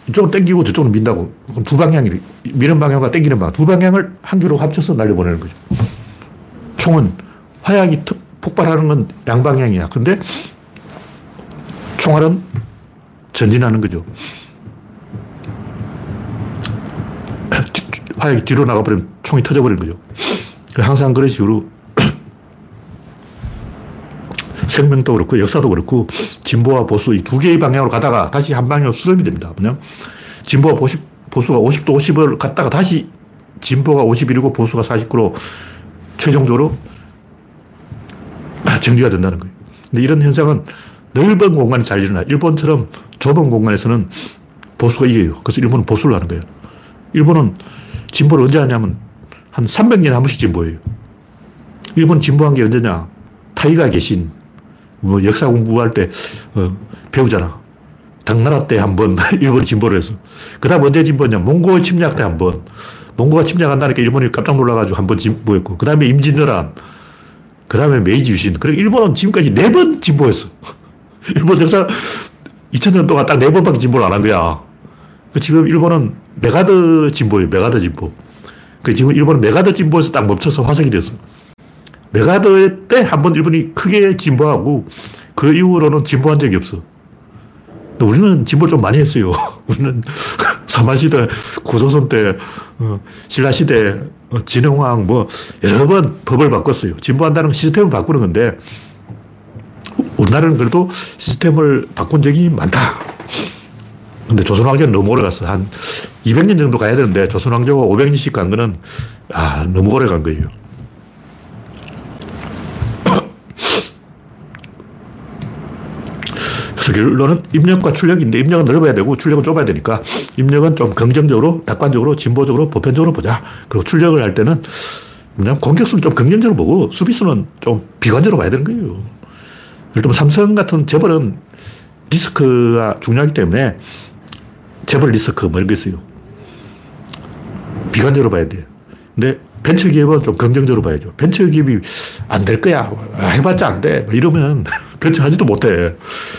이쪽은 땡기고 저쪽은 민다고. 두 방향이, 미는 방향과 땡기는 방향. 두 방향을 한 개로 합쳐서 날려보내는 거죠. 총은 화약이 폭발하는 건 양방향이야. 근데 총알은 전진하는 거죠. 화약이 뒤로 나가버리면 총이 터져버리는 거죠. 항상 그런 식으로 생명도 그렇고 역사도 그렇고 진보와 보수 이 두 개의 방향으로 가다가 다시 한 방향으로 수렴이 됩니다. 뭐냐? 진보와 보수, 보수가 50도 50을 갔다가 다시 진보가 51이고 보수가 49로 최종적으로 정리가 된다는 거예요. 근데 이런 현상은 넓은 공간에 잘 일어나. 일본처럼 좁은 공간에서는 보수가 이겨요. 그래서 일본은 보수를 하는 거예요. 일본은 진보를 언제 하냐면 한 300년에 한 번씩 진보해요. 일본 진보한 게 언제냐? 다이카 개신 뭐 역사 공부할 때 어, 배우잖아. 당나라 때 한 번 일본이 진보를 했어. 그 다음 언제 진보했냐? 몽고 침략 때 한 번. 몽고가 침략한다니까 일본이 깜짝 놀라가지고 한 번 진보했고, 그 다음에 임진왜란, 그 다음에 메이지 유신. 그리고 일본은 지금까지 네 번 진보했어. 일본 역사 2000년 동안 딱 네 번밖에 진보를 안 한 거야. 그 지금 일본은 메가드 진보예요. 메가드 진보. 그 지금 일본은 메가더 진보에서 딱 멈춰서 화석이 됐어. 메가더 때한 번 일본이 크게 진보하고 그 이후로는 진보한 적이 없어. 우리는 진보 좀 많이 했어요. 우리는 사마시대, 고조선 때, 어, 신라시대, 어, 진흥왕, 뭐, 여러 번 법을 바꿨어요. 진보한다는 시스템을 바꾸는 건데, 우리나라는 그래도 시스템을 바꾼 적이 많다. 근데 조선왕조는 너무 오래 갔어. 한 200년 정도 가야 되는데, 조선왕조가 500년씩 간 거는, 아, 너무 오래 간 거예요. 결론은 입력과 출력인데 입력은 넓어야 되고 출력은 좁아야 되니까 입력은 좀 긍정적으로, 낙관적으로, 진보적으로, 보편적으로 보자. 그리고 출력을 할 때는 그냥 공격수는 좀 긍정적으로 보고 수비수는 좀 비관적으로 봐야 되는 거예요. 들면 삼성 같은 재벌은 리스크가 중요하기 때문에 재벌 리스크 뭐 이런 게 있어요. 비관적으로 봐야 돼. 근데 벤처기업은 좀 긍정적으로 봐야죠. 벤처기업이 안 될 거야. 아, 해봤자 안 돼. 뭐 이러면 벤처 하지도 못해.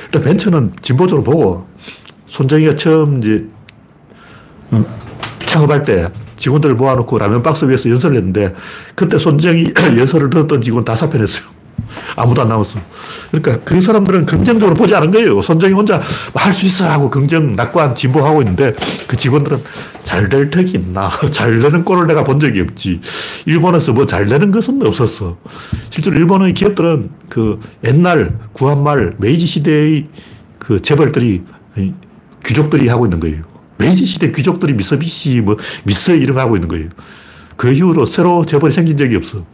일단 벤처는 진보적으로 보고 손정희가 처음 이제 음, 창업할 때 직원들을 모아놓고 라면 박스 위에서 연설을 했는데 그때 손정의 연설을 들었던 직원 다 사표냈어요. 아무도 안 남았어. 그러니까 그 사람들은 긍정적으로 보지 않은 거예요. 손정의 혼자 할 수 있어 하고 긍정, 낙관, 진보하고 있는데 그 직원들은 잘 될 턱이 있나. 잘 되는 꼴을 내가 본 적이 없지. 일본에서 뭐 잘 되는 것은 없었어. 실제로 일본의 기업들은 그 옛날 구한말 메이지 시대의 그 재벌들이 귀족들이 하고 있는 거예요. 메이지 시대 귀족들이 미쓰비시 뭐 미쓰 거 하고 있는 거예요. 그 이후로 새로 재벌이 생긴 적이 없어.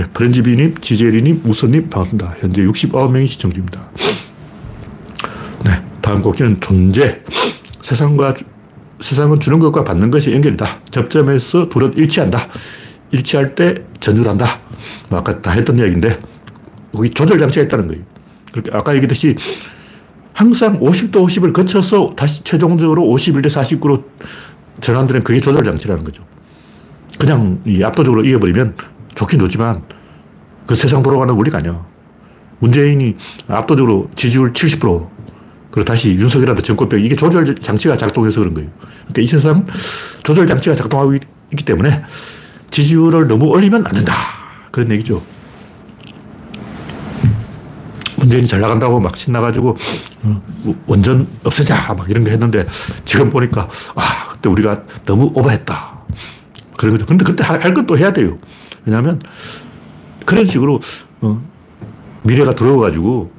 네, 프렌지 비님, 지제리님, 우선님, 반갑습니다. 현재 69명이 시청 중입니다. 네, 다음 곡기는 존재. 세상과, 세상은 주는 것과 받는 것이 연결이다. 접점에서 둘은 일치한다. 일치할 때 전율한다. 뭐 아까 다 했던 이야기인데, 여기 조절 장치가 있다는 거예요. 그렇게 아까 얘기했듯이 항상 50도 50을 거쳐서 다시 최종적으로 51대 49로 전환되는 그게 조절 장치라는 거죠. 그냥 압도적으로 이겨버리면 좋긴 좋지만 그 세상 돌아가는 원리가 아니야. 문재인이 압도적으로 지지율 70% 그리고 다시 윤석열한테 정권병 이게 조절 장치가 작동해서 그런 거예요. 그러니까 이 세상 조절 장치가 작동하고 있 기 때문에 지지율을 너무 올리면 안 된다. 그런 얘기죠. 문재인이 잘 나간다고 막 신나가지고 어, 원전 없애자 막 이런 거 했는데 지금 보니까 아 그때 우리가 너무 오버했다. 그런 거죠. 근데 그때 할 것도 해야 돼요. 왜냐하면 그런 식으로 어, 미래가 두려워가지고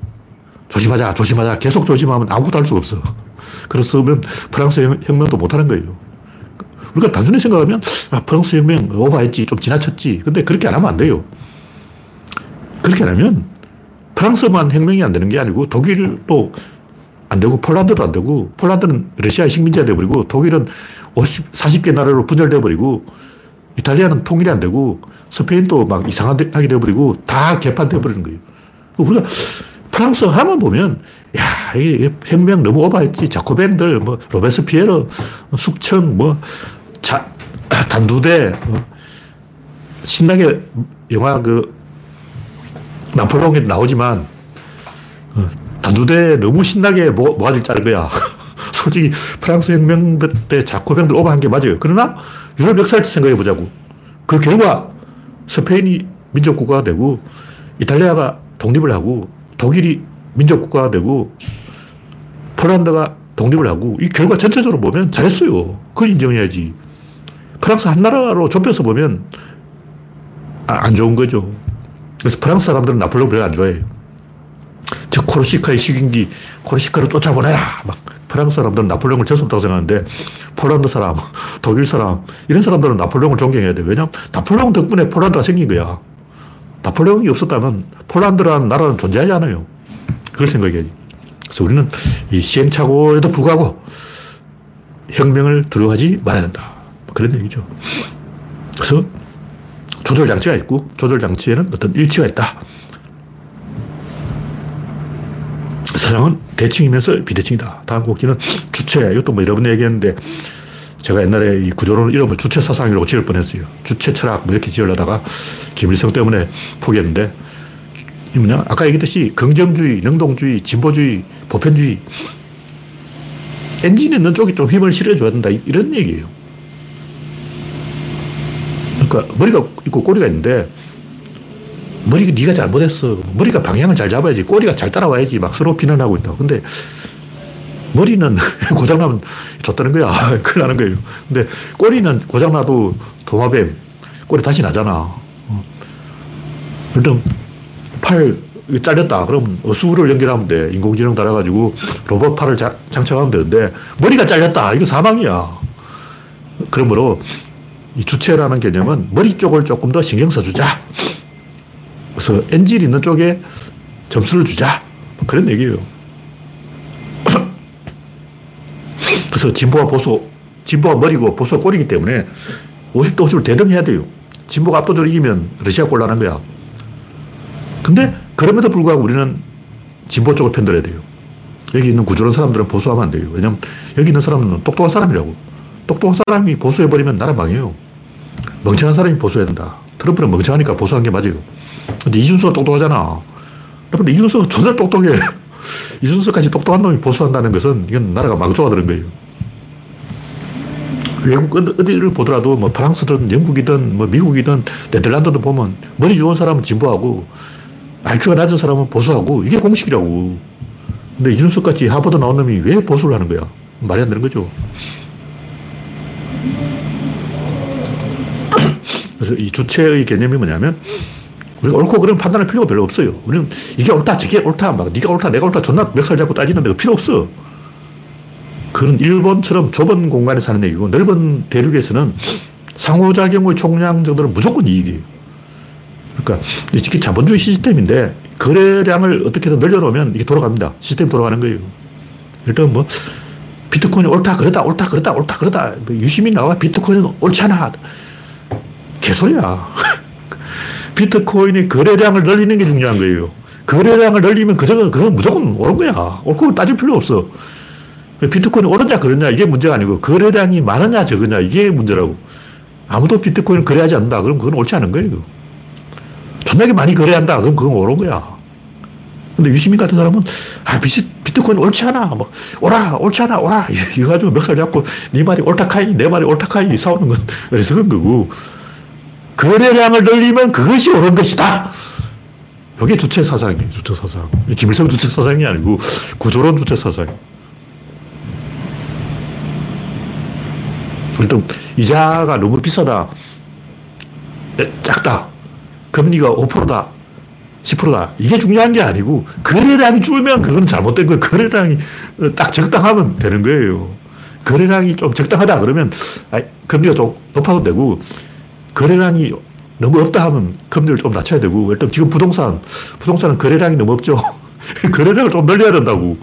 조심하자, 조심하자, 계속 조심하면 아무것도 할 수가 없어. 그렇으면 프랑스 혁명도 못하는 거예요. 우리가 단순히 생각하면 아, 프랑스 혁명 오버했지, 좀 지나쳤지. 근데 그렇게 안 하면 안 돼요. 그렇게 안 하면 프랑스만 혁명이 안 되는 게 아니고 독일도 안 되고 폴란드도 안 되고 폴란드는 러시아의 식민지가 돼버리고 독일은 50, 40개 나라로 분열돼 버리고 이탈리아는 통일이 안 되고 스페인도 막 이상하게 되어버리고 다 개판되어 버리는 거예요. 우리가 프랑스 하면 보면 야, 이게 혁명 너무 오버했지. 자코벤들, 뭐, 로베스피에르, 숙청, 뭐, 자, 단두대, 뭐, 신나게 영화 그, 나폴레옹에 나오지만, 어, 단두대 너무 신나게 모, 모가지를 자른 거야. 솔직히 프랑스 혁명 때 자코벤들 오버한 게 맞아요. 그러나 유럽 역사를 생각해 보자고. 그 결과 스페인이 민족국가가 되고 이탈리아가 독립을 하고 독일이 민족국가가 되고 폴란드가 독립을 하고 이 결과 전체적으로 보면 잘했어요. 그걸 인정해야지. 프랑스 한 나라로 좁혀서 보면 아, 안 좋은 거죠. 그래서 프랑스 사람들은 나폴레옹 별로 안 좋아해요. 저 코르시카의 식인기, 코르시카를 쫓아보내라. 막 프랑스 사람들은 나폴레옹을 재수없다고 생각하는데 폴란드 사람, 독일 사람, 이런 사람들은 나폴레옹을 존경해야 돼. 왜냐하면 나폴레옹 덕분에 폴란드가 생긴 거야. 나폴레옹이 없었다면 폴란드라는 나라는 존재하지 않아요. 그걸 생각해야지. 그래서 우리는 이 시행착오에도 불구하고 혁명을 두려워하지 말아야 된다. 뭐 그런 얘기죠. 그래서 조절 장치가 있고 조절 장치에는 어떤 일치가 있다. 세상은 대칭이면서 비대칭이다. 다음 곡기는 주체. 이것도 뭐 여러 번 얘기했는데 제가 옛날에 이 구조론 이름을 주체 사상이라고 지을 뻔했어요. 주체 철학 뭐 이렇게 지으려다가 김일성 때문에 포기했는데 이 뭐냐? 아까 얘기했듯이 긍정주의, 능동주의, 진보주의, 보편주의 엔진 있는 쪽이 좀 힘을 실어줘야 된다. 이런 얘기예요. 그러니까 머리가 있고 꼬리가 있는데 머리가 네가 잘못했어. 머리가 방향을 잘 잡아야지. 꼬리가 잘 따라와야지. 막 서로 비난하고 있다. 근데 머리는 고장나면 졌다는 거야. 큰일 나는 거예요. 근데 꼬리는 고장나도 도마뱀, 꼬리 다시 나잖아. 일단 팔 잘렸다. 그럼 어수를 연결하면 돼. 인공지능 달아가지고 로봇 팔을 자, 장착하면 되는데 머리가 잘렸다. 이거 사망이야. 그러므로 이 주체라는 개념은 머리 쪽을 조금 더 신경 써주자. 그래서 엔진 있는 쪽에 점수를 주자. 뭐 그런 얘기예요. 그래서 진보와 보수, 진보가 머리고 보수가 꼬리기 때문에 50대 50을 대등해야 돼요. 진보가 압도적으로 이기면 러시아 꼴나는 거야. 근데 그럼에도 불구하고 우리는 진보 쪽을 편들어야 돼요. 여기 있는 구조론 사람들은 보수하면 안 돼요. 왜냐면 여기 있는 사람은 똑똑한 사람이라고. 똑똑한 사람이 보수해버리면 나라 망해요. 멍청한 사람이 보수해야 된다. 트럼프는 멍청하니까 보수한 게 맞아요. 근데 이준석은 똑똑하잖아. 그런데 이준석은 존나 똑똑해. 이준석까지 똑똑한 놈이 보수한다는 것은 이건 나라가 망조가 되는 거예요. 외국 어디를 보더라도 뭐 프랑스든 영국이든 뭐 미국이든 네덜란드도 보면 머리 좋은 사람은 진보하고 IQ가 낮은 사람은 보수하고 이게 공식이라고. 근데 같이 하버드 나온 놈이 왜 보수를 하는 거야? 말이 안 되는 거죠. 그래서 이 주체의 개념이 뭐냐면 우리가 옳고 그런 판단할 필요가 별로 없어요. 우리는 이게 옳다, 저게 옳다, 막 네가 옳다, 내가 옳다, 존나 멱살 잡고 따지는데 필요 없어. 그런 일본처럼 좁은 공간에 사는 얘기고 넓은 대륙에서는 상호작용의 총량 정도는 무조건 이익이에요. 그러니까 이게 자본주의 시스템인데 거래량을 어떻게든 늘려놓으면 이게 돌아갑니다. 시스템 돌아가는 거예요. 일단 뭐 비트코인이 옳다 그러다 옳다 그러다 옳다 그러다 뭐 유심히 나와 비트코인은 옳지 않아 개소리야. 비트코인이 거래량을 늘리는 게 중요한 거예요. 거래량을 늘리면 그건, 그건 무조건 옳은 거야. 옳고 따질 필요 없어. 비트코인이 옳으냐 그러냐 이게 문제가 아니고 거래량이 많으냐 적으냐 이게 문제라고. 아무도 비트코인을 거래하지 않는다. 그럼 그건 옳지 않은 거예요. 존나게 많이 거래한다. 그럼 그건 옳은 거야. 근데 유시민 같은 사람은 아 비트, 비트코인 옳지 않아. 뭐 오라 옳지 않아 오라 이거 가지고 멱살 잡고 네 말이 옳다카이 내 말이 옳다카이 싸우는 건 그런 거고 거래량을 늘리면 그것이 옳은 것이다. 이게 주체 사상이에요. 주체 사상. 김일성 주체 사상이 아니고 구조론 주체 사상. 일단 이자가 너무 비싸다. 작다. 금리가 5%다. 10%다. 이게 중요한 게 아니고 거래량이 줄면 그건 잘못된 거예요. 거래량이 딱 적당하면 되는 거예요. 거래량이 좀 적당하다 그러면 금리가 좀 높아도 되고 거래량이 너무 없다 하면 금리를 좀 낮춰야 되고 일단 지금 부동산 부동산은 거래량이 너무 없죠. 거래량을 좀 늘려야 된다고.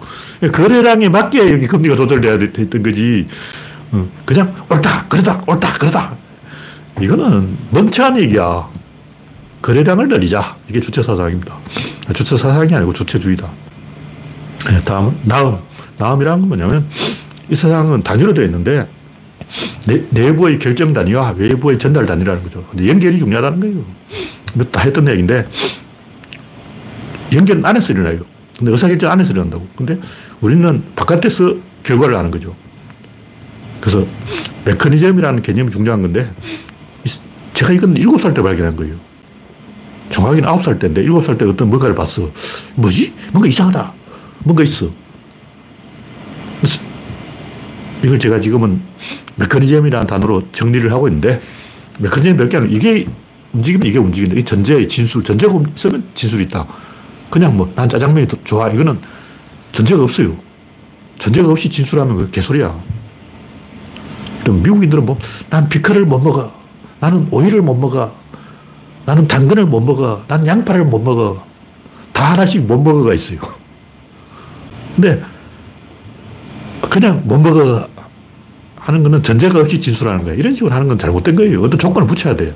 거래량에 맞게 여기 금리가 조절돼야 됐던 거지. 그냥 옳다, 그러다, 옳다, 그러다. 이거는 멍청한 얘기야. 거래량을 늘리자. 이게 주체 사상입니다. 주체 사상이 아니고 주체주의다. 네, 다음, 나음. 나음이라는 건 뭐냐면 이 세상은 단위로 되어 있는데 내, 부의 결정 단위와 외부의 전달 단위라는 거죠. 근데 연결이 중요하다는 거예요. 다 했던 얘기인데 연결은 안에서 일어나요. 근데 의사결정 안에서 일어난다고. 근데 우리는 바깥에서 결과를 하는 거죠. 그래서 메커니즘이라는 개념이 중요한 건데 제가 이건 7살 때 발견한 거예요. 정확히는 9살 때인데 7살 때 어떤 뭔가를 봤어. 뭐지? 뭔가 이상하다. 뭔가 있어. 이걸 제가 지금은 메커니즘이라는 단어로 정리를 하고 있는데 메커니즘 별게 아니고 이게 움직이면 이게 움직인다. 이 전제의 진술. 전제가 있으면 진술이 있다. 그냥 뭐 난 짜장면이 좋아. 이거는 전제가 없어요. 전제가 없이 진술하면 그 개소리야. 그럼 미국인들은 뭐, 난 피클을 못 먹어. 나는 오이를 못 먹어. 나는 당근을 못 먹어. 난 양파를 못 먹어. 다 하나씩 못 먹어가 있어요. 근데 그냥 못 먹어 하는 거는 전제가 없이 진술하는 거예요. 이런 식으로 하는 건 잘못된 거예요. 어떤 조건을 붙여야 돼요.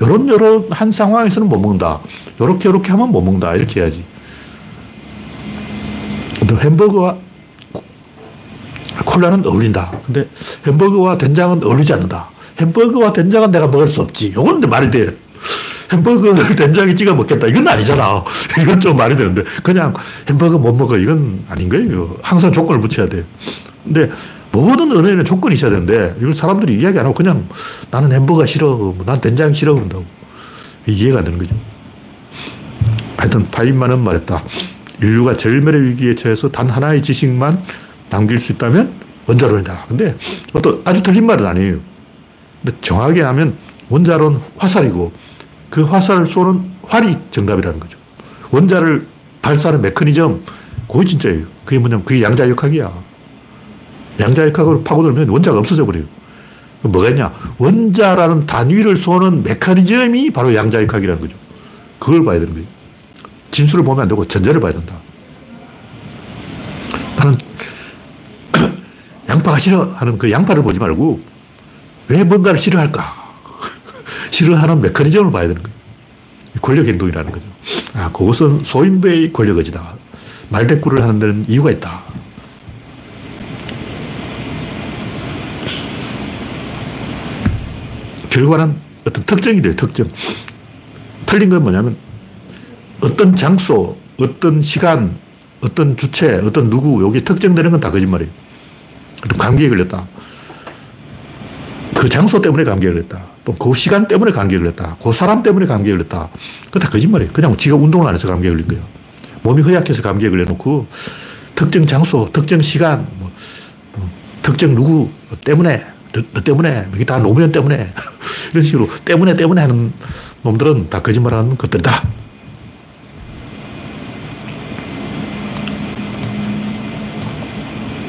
요런, 요런 한 상황에서는 못 먹는다. 요렇게, 요렇게 하면 못 먹는다. 이렇게 해야지. 햄버거와 콜라는 어울린다. 근데 햄버거와 된장은 어울리지 않는다. 햄버거와 된장은 내가 먹을 수 없지. 요건 말이 돼. 햄버거를 된장에 찍어 먹겠다. 이건 아니잖아. 이건 좀 말이 되는데. 그냥 햄버거 못 먹어. 이건 아닌 거예요. 항상 조건을 붙여야 돼. 근데 모든 은혜는 조건이 있어야 되는데, 이걸 사람들이 이야기 안 하고 그냥 나는 햄버거 싫어, 뭐난 된장 싫어 그런다고. 이해가 안 되는 거죠. 하여튼 파인만은 말했다. 인류가 절멸의 위기에 처해서 단 하나의 지식만 남길 수 있다면 원자론이다. 근데 또 아주 틀린 말은 아니에요. 근데 정확하게 하면 원자론 화살이고 그 화살을 쏘는 활이 정답이라는 거죠. 원자를 발사하는 메커니즘, 그게 진짜예요. 그게 뭐냐면 그게 양자역학이야. 양자역학으로 파고들면 원자가 없어져 버려요. 뭐가 있냐? 원자라는 단위를 쏘는 메커니즘이 바로 양자역학이라는 거죠. 그걸 봐야 되는 거예요. 진수를 보면 안 되고 전제를 봐야 된다. 나는 양파가 싫어 하는 그 양파를 보지 말고 왜 뭔가를 싫어할까? 싫어하는 메커니즘을 봐야 되는 거예요. 권력 행동이라는 거죠. 아, 그것은 소인배의 권력 의지다. 말대꾸를 하는 데는 이유가 있다. 결과는 어떤 특정이 돼요, 특정. 틀린 건 뭐냐면 어떤 장소, 어떤 시간, 어떤 주체, 어떤 누구, 여기 특정되는 건 다 거짓말이에요. 감기에 걸렸다. 그 장소 때문에 감기에 걸렸다. 또 그 시간 때문에 감기에 걸렸다. 그 사람 때문에 감기에 걸렸다. 그거 다 거짓말이에요. 그냥 지가 운동을 안 해서 감기에 걸린 거예요. 몸이 허약해서 감기에 걸려놓고 특정 장소, 특정 시간, 뭐, 뭐 특정 누구 때문에, 너, 너 때문에, 이게 다 노무현 때문에 이런 식으로 때문에 때문에 하는 놈들은 다 거짓말하는 것들이다.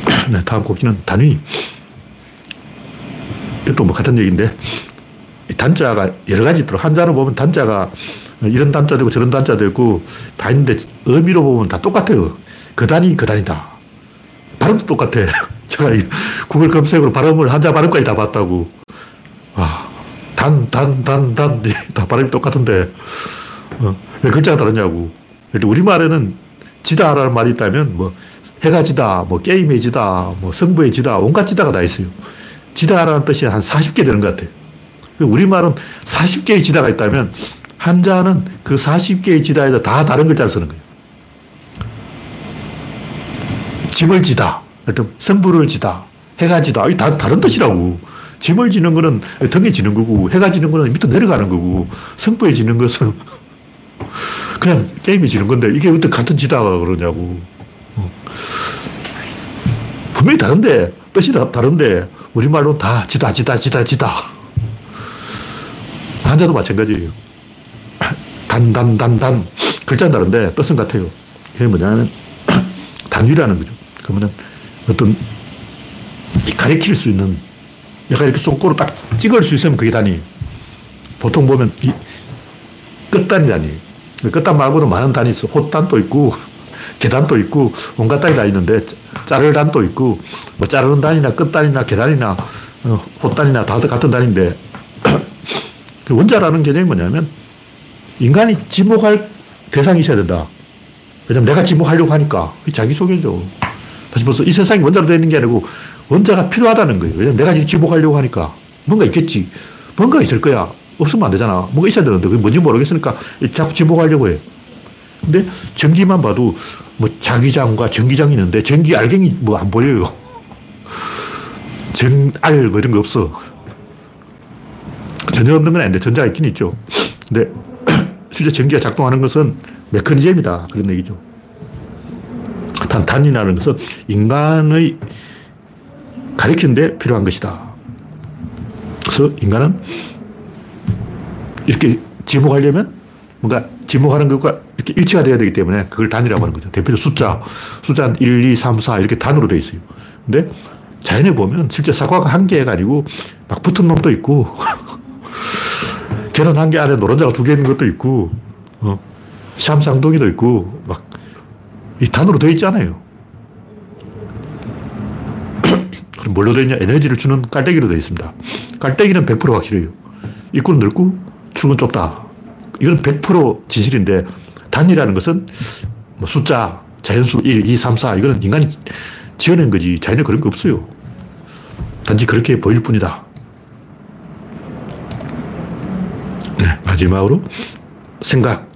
네, 다음 곡기는 단위. 이것도 뭐 같은 얘기인데, 단자가 여러 가지 있더라. 한자로 보면 단자가 이런 단자 되고 저런 단자 되고 다 있는데 의미로 보면 다 똑같아요. 그 단위, 그 단위다. 발음도 똑같아. 제가 구글 검색으로 발음을 한자 발음까지 다 봤다고. 와, 단, 단, 단, 단, 다 발음이 똑같은데, 어, 왜 글자가 다르냐고. 우리말에는 지다라는 말이 있다면, 뭐, 해가 지다, 뭐, 게임의 지다, 뭐, 성부의 지다, 온갖 지다가 다 있어요. 지다라는 뜻이 한 40개 되는 것 같아. 우리말은 40개의 지다가 있다면, 한자는 그 40개의 지다에다 다 다른 글자를 쓰는 거예요. 짐을 지다, 성부를 지다, 해가 지다, 다 다른 뜻이라고. 짐을 지는 거는 등에 지는 거고, 해가 지는 거는 밑으로 내려가는 거고, 성부에 지는 것은 그냥 게임에 지는 건데, 이게 어떻게 같은 지다가 그러냐고. 어. 분명히 다른데, 뜻이 다, 다른데, 우리말로 다 지다, 지다, 지다, 지다. 한자도 마찬가지예요. 단, 단, 단, 단. 글자는 다른데 뜻은 같아요. 그게 뭐냐면 단위라는 거죠. 그러면 어떤 가리킬 수 있는 약간 이렇게 손가락으로 딱 찍을 수 있으면 그게 단위. 보통 보면 이 끝단이 단위. 끝단 말고도 많은 단위 있어. 호단도 있고, 계단도 있고, 온갖 단이 다 있는데, 자를 단도 있고, 뭐 자르는 단이나 끝단이나 계단이나 어, 호단이나 다 같은 단인데, 그 원자라는 개념이 뭐냐면, 인간이 지목할 대상이 있어야 된다. 왜냐면 내가 지목하려고 하니까. 자기소개죠. 다시 벌써 이 세상이 원자로 되어 있는 게 아니고, 원자가 필요하다는 거예요. 왜냐면 내가 지목하려고 하니까. 뭔가 있겠지. 뭔가 있을 거야. 없으면 안 되잖아. 뭔가 있어야 되는데, 그게 뭔지 모르겠으니까 자꾸 지목하려고 해. 근데 전기만 봐도 뭐 자기장과 전기장이 있는데 전기 알갱이 뭐 안 보여요. 전알 뭐 이런 거 없어. 전혀 없는 건 아닌데 전자가 있긴 있죠. 근데 실제 전기가 작동하는 것은 메커니즘이다. 그런 얘기죠. 단, 단이라는 것은 인간의 가리키는데 필요한 것이다. 그래서 인간은 이렇게 지목하려면 뭔가 지목하는 것과 이렇게 일치가 되어야 되기 때문에 그걸 단위라고 하는 거죠. 대표적 숫자. 숫자는 1, 2, 3, 4 이렇게 단으로 되어 있어요. 근데 자연에 보면 실제 사과가 한 개가 아니고 막 붙은 놈도 있고 계란 한 개 안에 노른자가 두 개 있는 것도 있고 어, 샴 쌍둥이도 있고 막 이 단으로 되어 있잖아요. 그럼 뭘로 되어 있냐? 에너지를 주는 깔때기로 되어 있습니다. 깔때기는 100% 확실해요. 입구는 넓고 출근 좁다. 이건 100% 진실인데 단위라는 것은 뭐 숫자, 자연수 1, 2, 3, 4 이거는 인간이 지어낸 거지 자연에 그런 거 없어요. 단지 그렇게 보일 뿐이다. 네, 마지막으로 생각.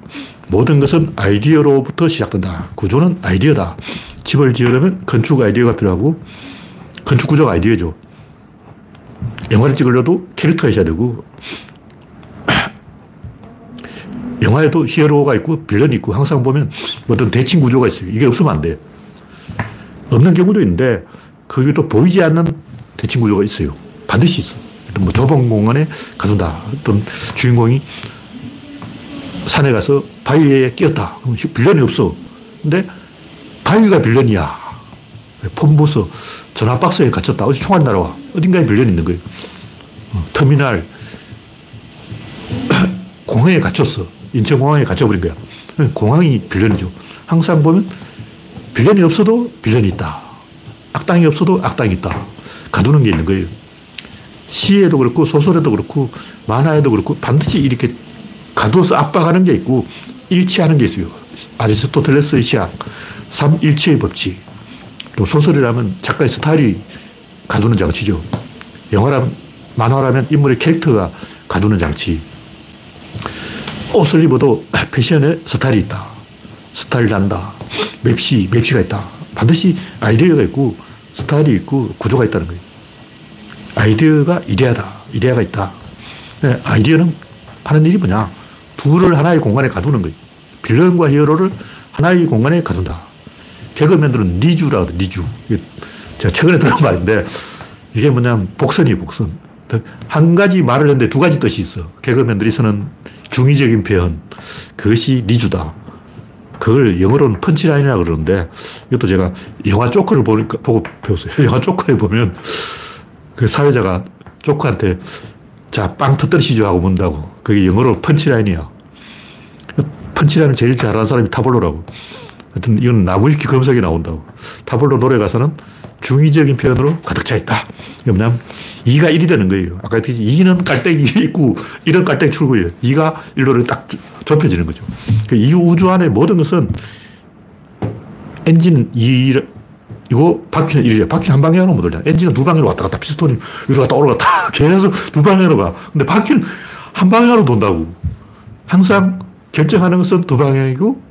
모든 것은 아이디어로부터 시작된다. 구조는 아이디어다. 집을 지으려면 건축 아이디어가 필요하고 건축 구조가 아이디어죠. 영화를 찍으려도 캐릭터가 있어야 되고, 영화에도 히어로가 있고 빌런이 있고 항상 보면 어떤 대칭 구조가 있어요. 이게 없으면 안 돼요. 없는 경우도 있는데 그게 또 보이지 않는 대칭 구조가 있어요. 반드시 있어. 뭐 좁은 공간에 가둔다. 어떤 주인공이 산에 가서 바위에 끼었다. 그럼 빌런이 없어. 근데 바위가 빌런이야. 폰부서 전화박스에 갇혔다. 어디 총알 날아와. 어딘가에 빌런이 있는 거예요. 어, 터미널, 공항에 갇혔어. 인천공항에 갇혀버린 거야. 공항이 빌런이죠. 항상 보면 빌런이 없어도 빌런이 있다. 악당이 없어도 악당이 있다. 가두는 게 있는 거예요. 시에도 그렇고 소설에도 그렇고 만화에도 그렇고 반드시 이렇게 가두어서 압박하는 게 있고 일치하는 게 있어요. 아리스토텔레스의 시학, 삼일치의 법칙. 또 소설이라면 작가의 스타일이 가두는 장치죠. 영화라면, 만화라면 인물의 캐릭터가 가두는 장치. 옷을 입어도 패션에 스타일이 있다. 스타일 난다. 맵시, 맵시가 있다. 반드시 아이디어가 있고 스타일이 있고 구조가 있다는 거예요. 아이디어가 이데아다. 이데아가 있다. 네, 아이디어는 하는 일이 뭐냐? 둘을 하나의 공간에 가두는 거예요. 빌런과 히어로를 하나의 공간에 가둔다. 개그맨들은 니주라 그래, 니주. 제가 최근에 들은 말인데 이게 뭐냐면 복선이에요, 복선. 한 가지 말을 했는데 두 가지 뜻이 있어. 개그맨들이 쓰는 중의적인 표현. 그것이 니주다. 그걸 영어로는 펀치라인이라고 그러는데 이것도 제가 영화 조커를 보니까, 보고 배웠어요. 영화 조커에 보면 그 사회자가 조커한테 자, 빵 터뜨리시죠 하고 문다고. 그게 영어로 펀치라인이야. 펀치라인을 제일 잘하는 사람이 타블로라고. 하여튼 이건 나무위키 검색에 나온다고. 타블로 노래 가사는 중의적인 표현으로 가득 차 있다. 뭐냐면 2가 1이 되는 거예요. 아까 했듯이 2는 깔때기 있고 1은 깔때기 출구예요. 2가 1로 딱 좁혀지는 거죠. 그이 우주 안에 모든 것은 엔진 2, 이거 바퀴는 1이야. 바퀴는 한 방향으로 못 돌잖아. 엔진은 두 방향으로 왔다 갔다 피스톤이 위로 갔다 올라갔다 계속 두 방향으로 가. 근데 바퀴는 한 방향으로 돈다고. 항상 결정하는 것은 두 방향이고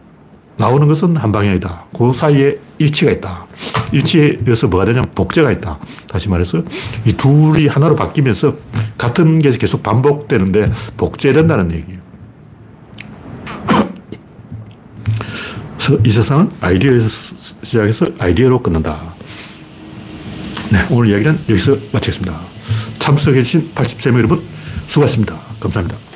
나오는 것은 한 방향이다. 그 사이에 일치가 있다. 일치에 의해서 뭐가 되냐면 복제가 있다. 다시 말해서 이 둘이 하나로 바뀌면서 같은 게 계속 반복되는데 복제된다는 얘기예요. 그래서 이 세상은 아이디어에서 시작해서 아이디어로 끝난다. 네, 오늘 이야기는 여기서 마치겠습니다. 참석해주신 83명 여러분 수고하셨습니다. 감사합니다.